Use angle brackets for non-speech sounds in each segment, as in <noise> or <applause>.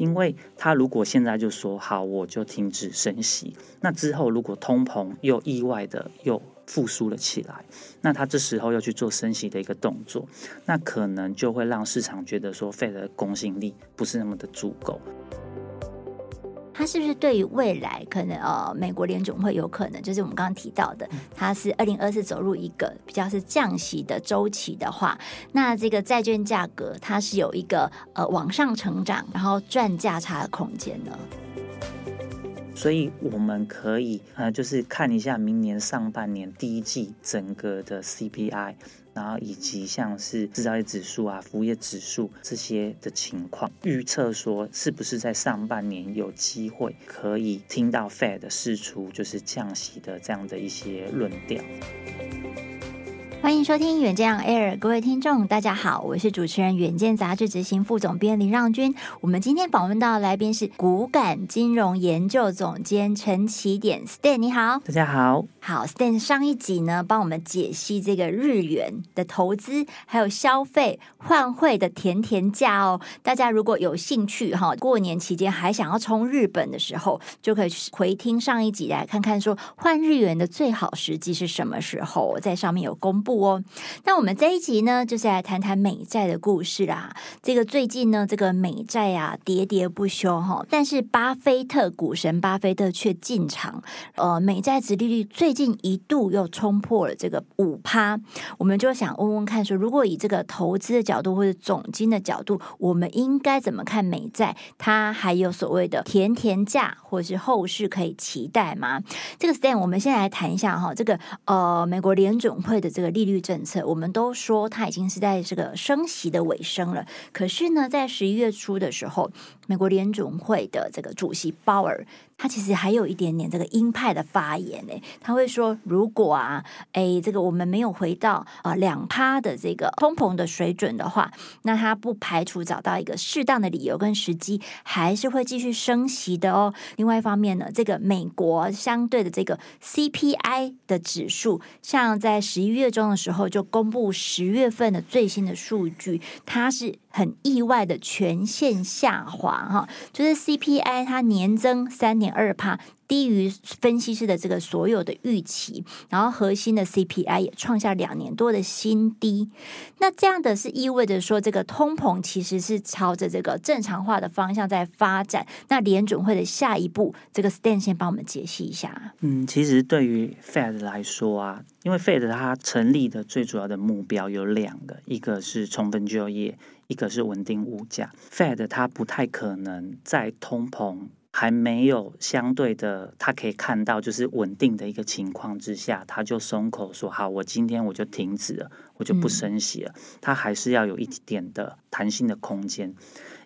因为他如果现在就说好，我就停止升息，那之后如果通膨又意外的又复苏了起来，那他这时候又去做升息的一个动作，那可能就会让市场觉得说费的公信力不是那么的足够。它是不是对于未来可能呃，美国联总会有可能就是我们刚刚提到的，它是二零二四走入一个比较是降息的周期的话，那这个债券价格它是有一个呃往上成长，然后赚价差的空间呢？所以我们可以呃，就是看一下明年上半年第一季整个的 CPI。然后以及像是制造业指数啊、服务业指数这些的情况，预测说是不是在上半年有机会可以听到 Fed 释出就是降息的这样的一些论调。欢迎收听远见 Air，各位听众，大家好，我是主持人远见杂志执行副总编林让君。我们今天访问到的来宾是股感金融研究总监陈启典，Stan，你好，大家好，好，Stan，上一集呢，帮我们解析这个日元的投资还有消费换汇的甜甜价哦。大家如果有兴趣哈，过年期间还想要冲日本的时候，就可以回听上一集来看看，说换日元的最好时机是什么时候，在上面有公布。哦，那我们这一集呢，就是来谈谈美债的故事啦。这个最近呢，这个美债啊，喋喋不休哈。但是巴菲特股神巴菲特却进场，呃，美债殖利率最近一度又冲破了这个五趴。我们就想问问看，说如果以这个投资的角度或者总金的角度，我们应该怎么看美债？它还有所谓的甜甜价，或是后市可以期待吗？这个 Stan，我们先来谈一下哈，这个呃，美国联准会的这个。利率政策，我们都说它已经是在这个升息的尾声了。可是呢，在十一月初的时候，美国联准会的这个主席鲍尔，他其实还有一点点这个鹰派的发言呢。他会说，如果啊，哎，这个我们没有回到啊两趴的这个通膨的水准的话，那他不排除找到一个适当的理由跟时机，还是会继续升息的哦。另外一方面呢，这个美国相对的这个 CPI 的指数，像在十一月中。的时候就公布十月份的最新的数据，它是很意外的全线下滑哈，就是 CPI 它年增三点二帕。低于分析师的这个所有的预期，然后核心的 CPI 也创下两年多的新低。那这样的是意味着说，这个通膨其实是朝着这个正常化的方向在发展。那联准会的下一步，这个 Stan 先帮我们解析一下。嗯，其实对于 Fed 来说啊，因为 Fed 它成立的最主要的目标有两个，一个是充分就业，一个是稳定物价。Fed 它不太可能在通膨。还没有相对的，它可以看到就是稳定的一个情况之下，它就松口说好，我今天我就停止了，我就不升息了。它还是要有一点的弹性的空间，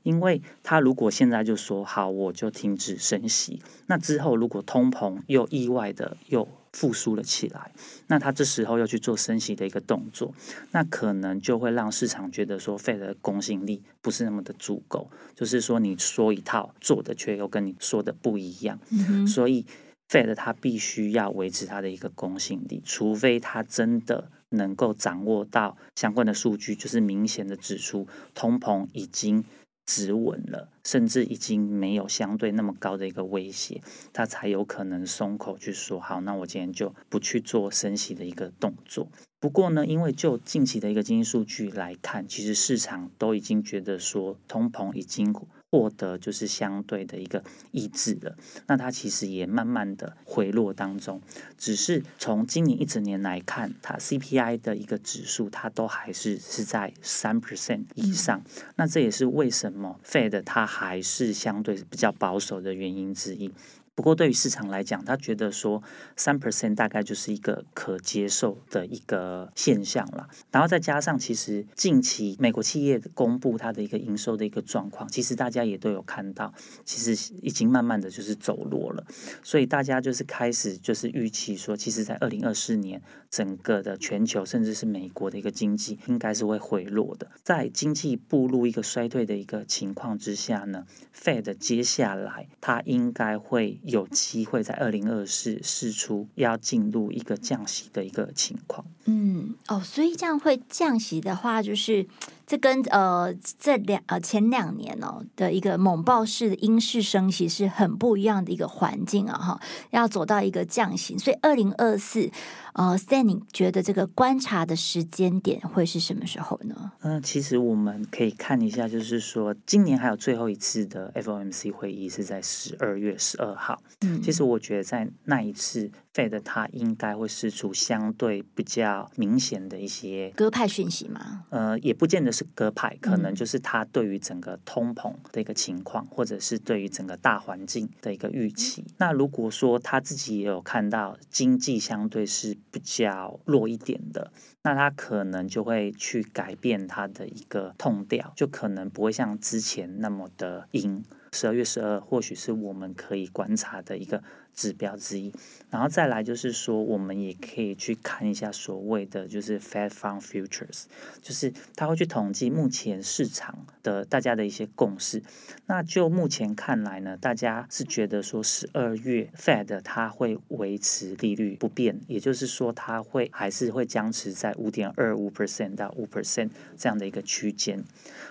因为他如果现在就说好，我就停止升息，那之后如果通膨又意外的又复苏了起来，那他这时候要去做升息的一个动作，那可能就会让市场觉得说，Fed 的公信力不是那么的足够，就是说你说一套做的却又跟你说的不一样，嗯、所以 Fed 它必须要维持它的一个公信力，除非它真的能够掌握到相关的数据，就是明显的指出通膨已经。止稳了，甚至已经没有相对那么高的一个威胁，他才有可能松口去说好，那我今天就不去做升息的一个动作。不过呢，因为就近期的一个经济数据来看，其实市场都已经觉得说通膨已经。获得就是相对的一个抑制了，那它其实也慢慢的回落当中，只是从今年一整年来看，它 CPI 的一个指数，它都还是是在三 percent 以上，嗯、那这也是为什么 Fed 它还是相对比较保守的原因之一。不过，对于市场来讲，他觉得说三 percent 大概就是一个可接受的一个现象了。然后再加上，其实近期美国企业公布它的一个营收的一个状况，其实大家也都有看到，其实已经慢慢的就是走弱了。所以大家就是开始就是预期说，其实在二零二四年，整个的全球甚至是美国的一个经济应该是会回落的。在经济步入一个衰退的一个情况之下呢，Fed 接下来它应该会。有机会在二零二四试出要进入一个降息的一个情况。嗯，哦，所以这样会降息的话，就是。这跟呃这两呃前两年哦的一个猛爆式的英式升息是很不一样的一个环境啊哈，要走到一个降息，所以二零二四呃，Stan 你觉得这个观察的时间点会是什么时候呢？嗯、呃，其实我们可以看一下，就是说今年还有最后一次的 FOMC 会议是在十二月十二号。嗯，其实我觉得在那一次 Fed 它应该会释出相对比较明显的一些鸽派讯息嘛。呃，也不见得。是鸽派，可能就是他对于整个通膨的一个情况，嗯、或者是对于整个大环境的一个预期。那如果说他自己也有看到经济相对是比较弱一点的，那他可能就会去改变他的一个痛调，就可能不会像之前那么的阴。十二月十二，或许是我们可以观察的一个指标之一。然后再来就是说，我们也可以去看一下所谓的就是 Fed Fund Futures，就是他会去统计目前市场的大家的一些共识。那就目前看来呢，大家是觉得说十二月 Fed 它会维持利率不变，也就是说它会还是会僵持在五点二五 percent 到五 percent 这样的一个区间。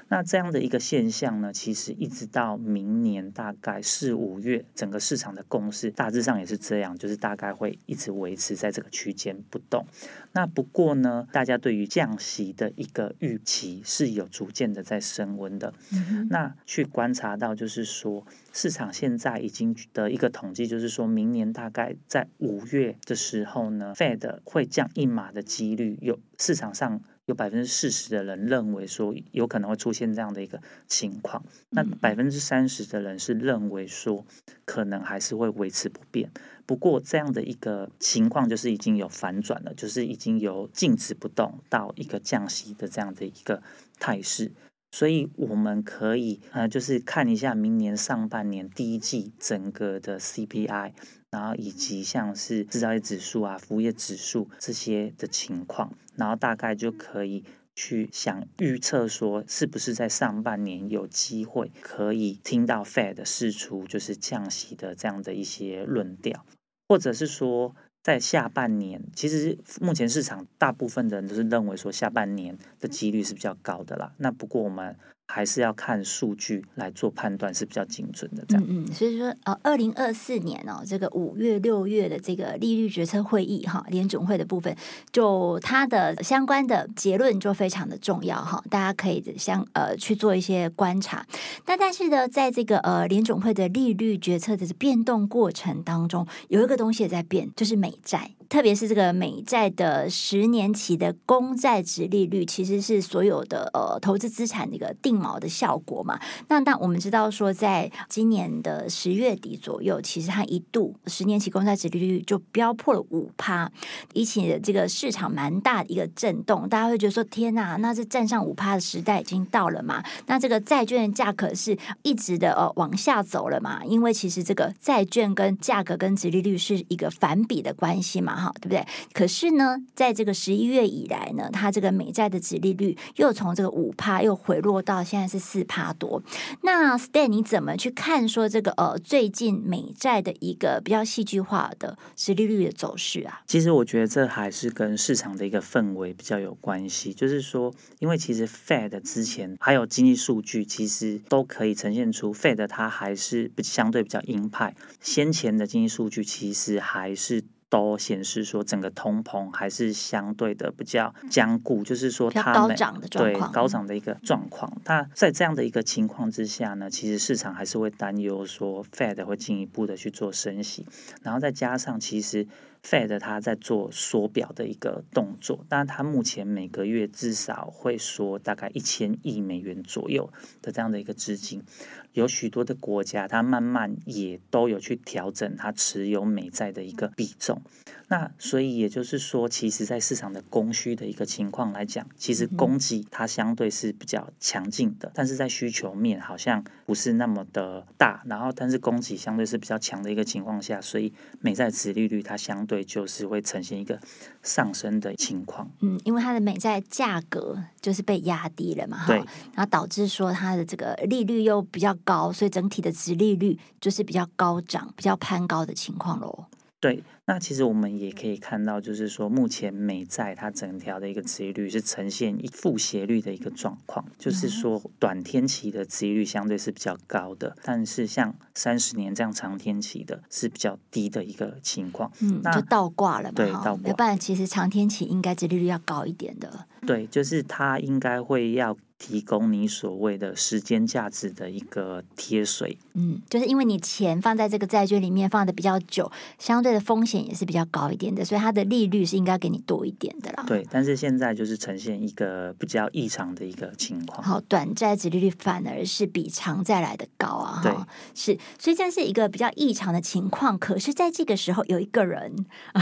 那这样的一个现象呢，其实一直到明年大概四五月，整个市场的共识大致上也是这样，就是大概会一直维持在这个区间不动。那不过呢，大家对于降息的一个预期是有逐渐的在升温的。嗯。那去观察到，就是说市场现在已经的一个统计，就是说明年大概在五月的时候呢，Fed 会降一码的几率有市场上。有百分之四十的人认为说有可能会出现这样的一个情况，那百分之三十的人是认为说可能还是会维持不变。不过这样的一个情况就是已经有反转了，就是已经由静止不动到一个降息的这样的一个态势。所以我们可以呃，就是看一下明年上半年第一季整个的 CPI。然后以及像是制造业指数啊、服务业指数这些的情况，然后大概就可以去想预测说，是不是在上半年有机会可以听到 Fed 释出就是降息的这样的一些论调，或者是说在下半年，其实目前市场大部分的人都是认为说下半年的几率是比较高的啦。那不过我们。还是要看数据来做判断是比较精准的，这样。嗯嗯，所以说呃，二零二四年哦，这个五月、六月的这个利率决策会议哈，联准会的部分，就它的相关的结论就非常的重要哈，大家可以相呃去做一些观察。那但是呢，在这个呃联准会的利率决策的变动过程当中，有一个东西也在变，就是美债。特别是这个美债的十年期的公债殖利率，其实是所有的呃投资资产的一个定锚的效果嘛。那那我们知道说，在今年的十月底左右，其实它一度十年期公债殖利率就飙破了五趴，引起的这个市场蛮大的一个震动。大家会觉得说：天呐，那这站上五趴的时代已经到了嘛？那这个债券价格是一直的呃往下走了嘛？因为其实这个债券跟价格跟殖利率是一个反比的关系嘛。好，对不对？可是呢，在这个十一月以来呢，它这个美债的殖利率又从这个五趴又回落到现在是四趴多。那 Stan 你怎么去看说这个呃最近美债的一个比较戏剧化的殖利率的走势啊？其实我觉得这还是跟市场的一个氛围比较有关系。就是说，因为其实 Fed 之前还有经济数据，其实都可以呈现出 Fed 它还是相对比较鹰派。先前的经济数据其实还是。都显示说，整个通膨还是相对的比较僵固，就是说它高涨的状况，对高涨的一个状况。那在这样的一个情况之下呢，其实市场还是会担忧说，Fed 会进一步的去做升息，然后再加上其实。Fed 它在做缩表的一个动作，但它目前每个月至少会缩大概一千亿美元左右的这样的一个资金，有许多的国家它慢慢也都有去调整它持有美债的一个比重。那所以也就是说，其实，在市场的供需的一个情况来讲，其实供给它相对是比较强劲的，但是在需求面好像不是那么的大。然后，但是供给相对是比较强的一个情况下，所以美债殖利率它相对就是会呈现一个上升的情况。嗯，因为它的美债价格就是被压低了嘛，对，然后导致说它的这个利率又比较高，所以整体的值利率就是比较高涨、比较攀高的情况喽。对，那其实我们也可以看到，就是说目前美债它整条的一个殖利率是呈现一负斜率的一个状况，就是说短天期的殖利率相对是比较高的，但是像三十年这样长天期的是比较低的一个情况。嗯，那就倒挂了嘛，对，倒挂。要不然其实长天期应该殖利率要高一点的。对，就是它应该会要。提供你所谓的时间价值的一个贴水，嗯，就是因为你钱放在这个债券里面放的比较久，相对的风险也是比较高一点的，所以它的利率是应该给你多一点的啦。对，但是现在就是呈现一个比较异常的一个情况。好，短债殖利率反而是比长债来的高啊。对，是，所以这是一个比较异常的情况。可是，在这个时候，有一个人，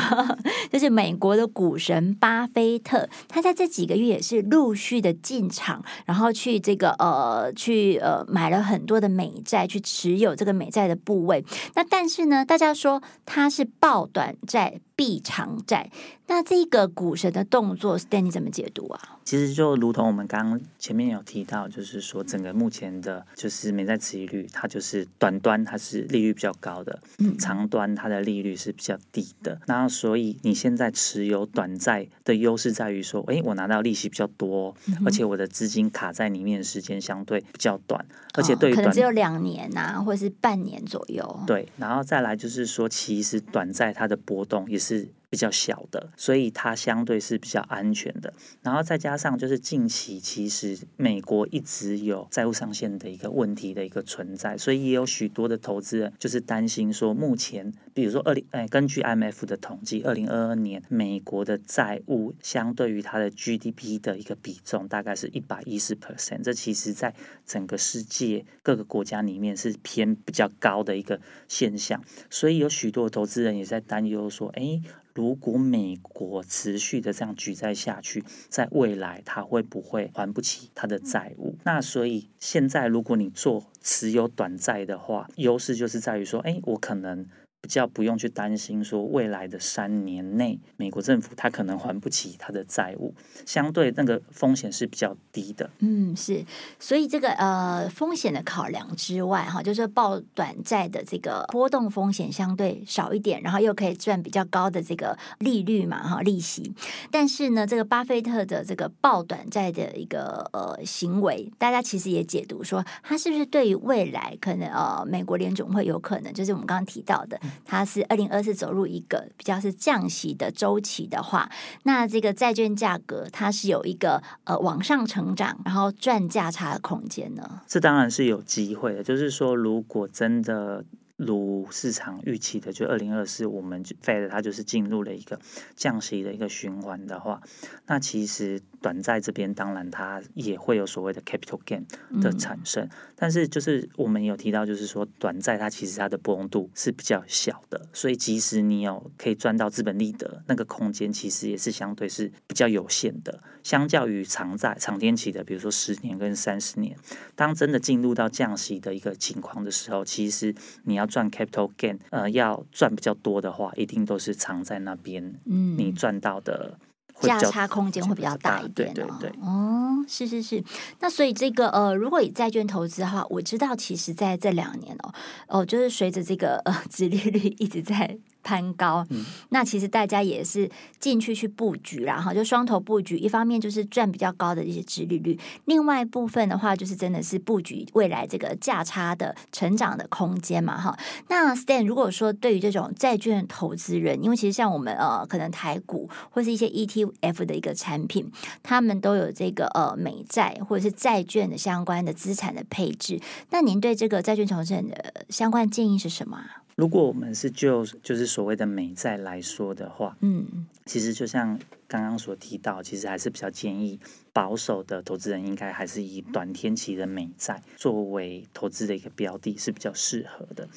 <laughs> 就是美国的股神巴菲特，他在这几个月也是陆续的进场。然后去这个呃，去呃买了很多的美债，去持有这个美债的部位。那但是呢，大家说它是抱短债。避长债，那这个股神的动作，Stan 你怎么解读啊？其实就如同我们刚刚前面有提到，就是说整个目前的，就是美债持利率，它就是短端它是利率比较高的，嗯，长端它的利率是比较低的。那所以你现在持有短债的优势在于说，哎，我拿到利息比较多，嗯、而且我的资金卡在里面的时间相对比较短，而且对于、哦、可能只有两年呐、啊，或者是半年左右。对，然后再来就是说，其实短债它的波动也是。是比较小的，所以它相对是比较安全的。然后再加上就是近期其实美国一直有债务上限的一个问题的一个存在，所以也有许多的投资人就是担心说，目前比如说二零哎，根据 IMF 的统计，二零二二年美国的债务相对于它的 GDP 的一个比重大概是一百一十 percent，这其实在整个世界各个国家里面是偏比较高的一个现象，所以有许多的投资人也在担忧说，哎。如果美国持续的这样举债下去，在未来它会不会还不起它的债务？那所以现在如果你做持有短债的话，优势就是在于说，哎，我可能。比较不用去担心说未来的三年内美国政府它可能还不起它的债务，相对那个风险是比较低的。嗯，是，所以这个呃风险的考量之外，哈，就是报短债的这个波动风险相对少一点，然后又可以赚比较高的这个利率嘛，哈，利息。但是呢，这个巴菲特的这个报短债的一个呃行为，大家其实也解读说，他是不是对于未来可能呃美国联总会有可能，就是我们刚刚提到的。它是二零二四走入一个比较是降息的周期的话，那这个债券价格它是有一个呃往上成长，然后赚价差的空间呢？这当然是有机会的。就是说，如果真的如市场预期的，就二零二四我们 Fed 它就是进入了一个降息的一个循环的话，那其实。短债这边当然它也会有所谓的 capital gain 的产生，嗯、但是就是我们有提到，就是说短债它其实它的波动度是比较小的，所以即使你有可以赚到资本利得，那个空间其实也是相对是比较有限的。相较于长债长天期的，比如说十年跟三十年，当真的进入到降息的一个情况的时候，其实你要赚 capital gain，呃，要赚比较多的话，一定都是长在那边，嗯，你赚到的。价差空间会比较大一点，哦，对对对，哦，是是是，那所以这个呃，如果以债券投资的话，我知道其实在这两年哦，哦，就是随着这个呃，殖利率一直在。攀高，嗯、那其实大家也是进去去布局啦，哈，就双头布局。一方面就是赚比较高的一些殖利率，另外一部分的话就是真的是布局未来这个价差的成长的空间嘛，哈。那 Stan，如果说对于这种债券投资人，因为其实像我们呃，可能台股或是一些 ETF 的一个产品，他们都有这个呃美债或者是债券的相关的资产的配置。那您对这个债券投资人的相关建议是什么？如果我们是就就是所谓的美债来说的话，嗯，其实就像刚刚所提到，其实还是比较建议保守的投资人应该还是以短天期的美债作为投资的一个标的，是比较适合的。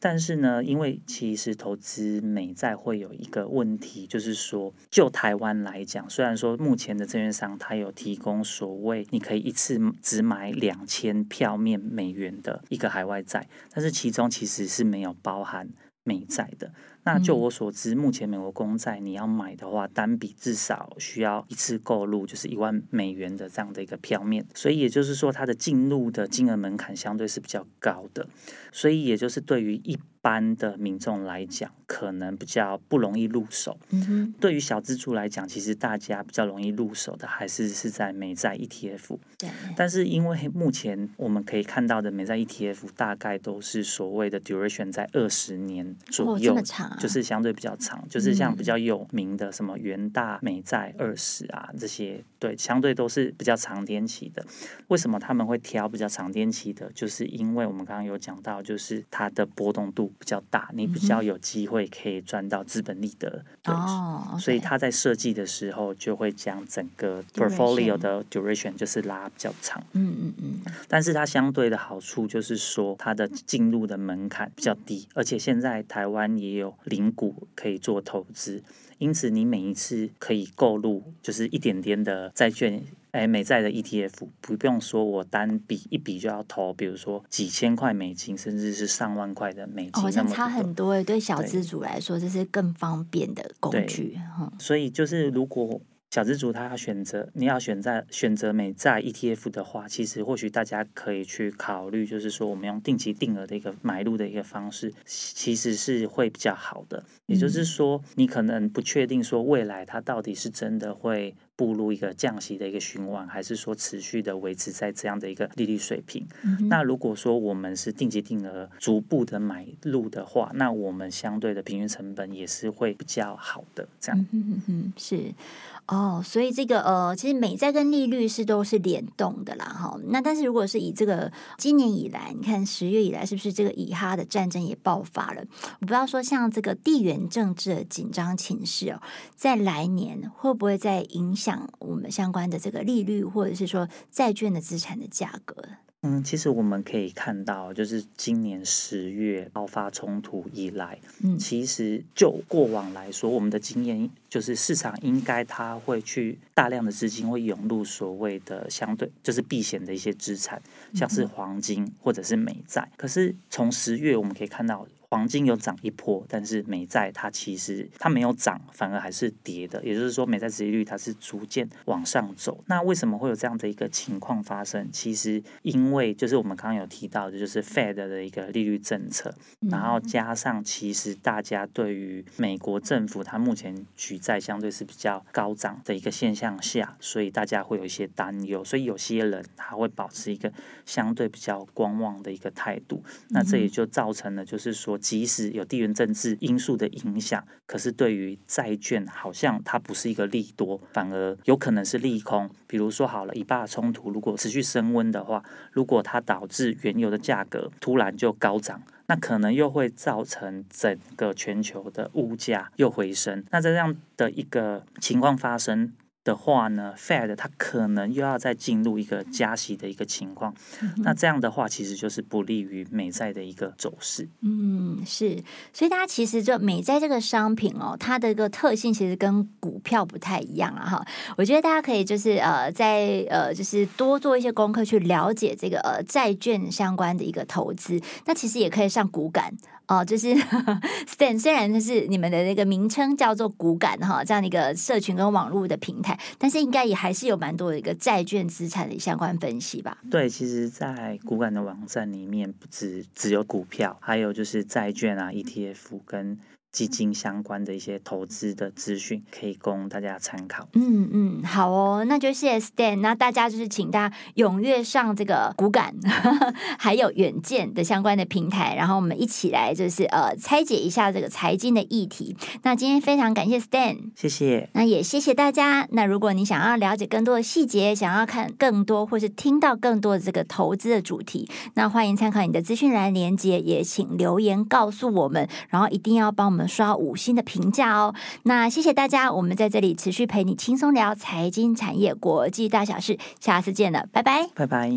但是呢，因为其实投资美债会有一个问题，就是说，就台湾来讲，虽然说目前的证券商他有提供所谓你可以一次只买两千票面美元的一个海外债，但是其中其实是没有包含美债的。那就我所知，目前美国公债你要买的话，单笔至少需要一次购入就是一万美元的这样的一个票面，所以也就是说，它的进入的金额门槛相对是比较高的。所以也就是对于一般的民众来讲，可能比较不容易入手。嗯哼，对于小资族来讲，其实大家比较容易入手的还是是在美债 ETF。对。但是因为目前我们可以看到的美债 ETF 大概都是所谓的 duration 在二十年左右，啊，就是相对比较长，就是像比较有名的什么元大美债二十啊这些，对，相对都是比较长天期的。为什么他们会挑比较长天期的？就是因为我们刚刚有讲到，就是它的波动度比较大，你比较有机会可以赚到资本利得。对，所以他在设计的时候就会将整个 portfolio 的 duration 就是拉比较长。嗯嗯嗯。但是它相对的好处就是说，它的进入的门槛比较低，而且现在台湾也有零股可以做投资，因此你每一次可以购入就是一点点的债券。哎，美债的 ETF 不用说，我单笔一笔就要投，比如说几千块美金，甚至是上万块的美金，好像差很多诶。对小资主来说，这是更方便的工具。所以就是如果。小资族他要选择，你要选在选择美债 ETF 的话，其实或许大家可以去考虑，就是说我们用定期定额的一个买入的一个方式，其实是会比较好的。也就是说，你可能不确定说未来它到底是真的会步入一个降息的一个循环，还是说持续的维持在这样的一个利率水平。嗯、那如果说我们是定期定额逐步的买入的话，那我们相对的平均成本也是会比较好的。这样，嗯嗯嗯，是。哦，所以这个呃，其实美债跟利率是都是联动的啦，哈。那但是如果是以这个今年以来，你看十月以来，是不是这个以哈的战争也爆发了？我不知道说像这个地缘政治的紧张情势哦，在来年会不会再影响我们相关的这个利率，或者是说债券的资产的价格？嗯，其实我们可以看到，就是今年十月爆发冲突以来，嗯，其实就过往来说，我们的经验就是市场应该它会去大量的资金会涌入所谓的相对就是避险的一些资产，像是黄金或者是美债。可是从十月我们可以看到。黄金有涨一波，但是美债它其实它没有涨，反而还是跌的。也就是说，美债殖利率它是逐渐往上走。那为什么会有这样的一个情况发生？其实因为就是我们刚刚有提到的，就是 Fed 的一个利率政策，然后加上其实大家对于美国政府它目前举债相对是比较高涨的一个现象下，所以大家会有一些担忧，所以有些人他会保持一个相对比较观望的一个态度。那这也就造成了就是说。即使有地缘政治因素的影响，可是对于债券好像它不是一个利多，反而有可能是利空。比如说，好了，以巴冲突如果持续升温的话，如果它导致原油的价格突然就高涨，那可能又会造成整个全球的物价又回升。那在这样的一个情况发生。的话呢，Fed 它可能又要再进入一个加息的一个情况，嗯、那这样的话其实就是不利于美债的一个走势。嗯，是，所以大家其实就美债这个商品哦，它的一个特性其实跟股票不太一样啊哈。我觉得大家可以就是呃，在呃就是多做一些功课去了解这个呃债券相关的一个投资，那其实也可以上股感。哦，就是 <laughs> Stan，虽然就是你们的那个名称叫做股感哈，这样的一个社群跟网络的平台，但是应该也还是有蛮多的一个债券资产的相关分析吧？对，其实，在股感的网站里面，不只只有股票，还有就是债券啊、ETF 跟。基金相关的一些投资的资讯，可以供大家参考。嗯嗯，好哦，那就谢谢 Stan。那大家就是请大家踊跃上这个股感，还有远见的相关的平台，然后我们一起来就是呃拆解一下这个财经的议题。那今天非常感谢 Stan，谢谢。那也谢谢大家。那如果你想要了解更多的细节，想要看更多或是听到更多的这个投资的主题，那欢迎参考你的资讯栏连接，也请留言告诉我们，然后一定要帮我刷五星的评价哦，那谢谢大家，我们在这里持续陪你轻松聊财经产业国际大小事，下次见了，拜拜，拜拜。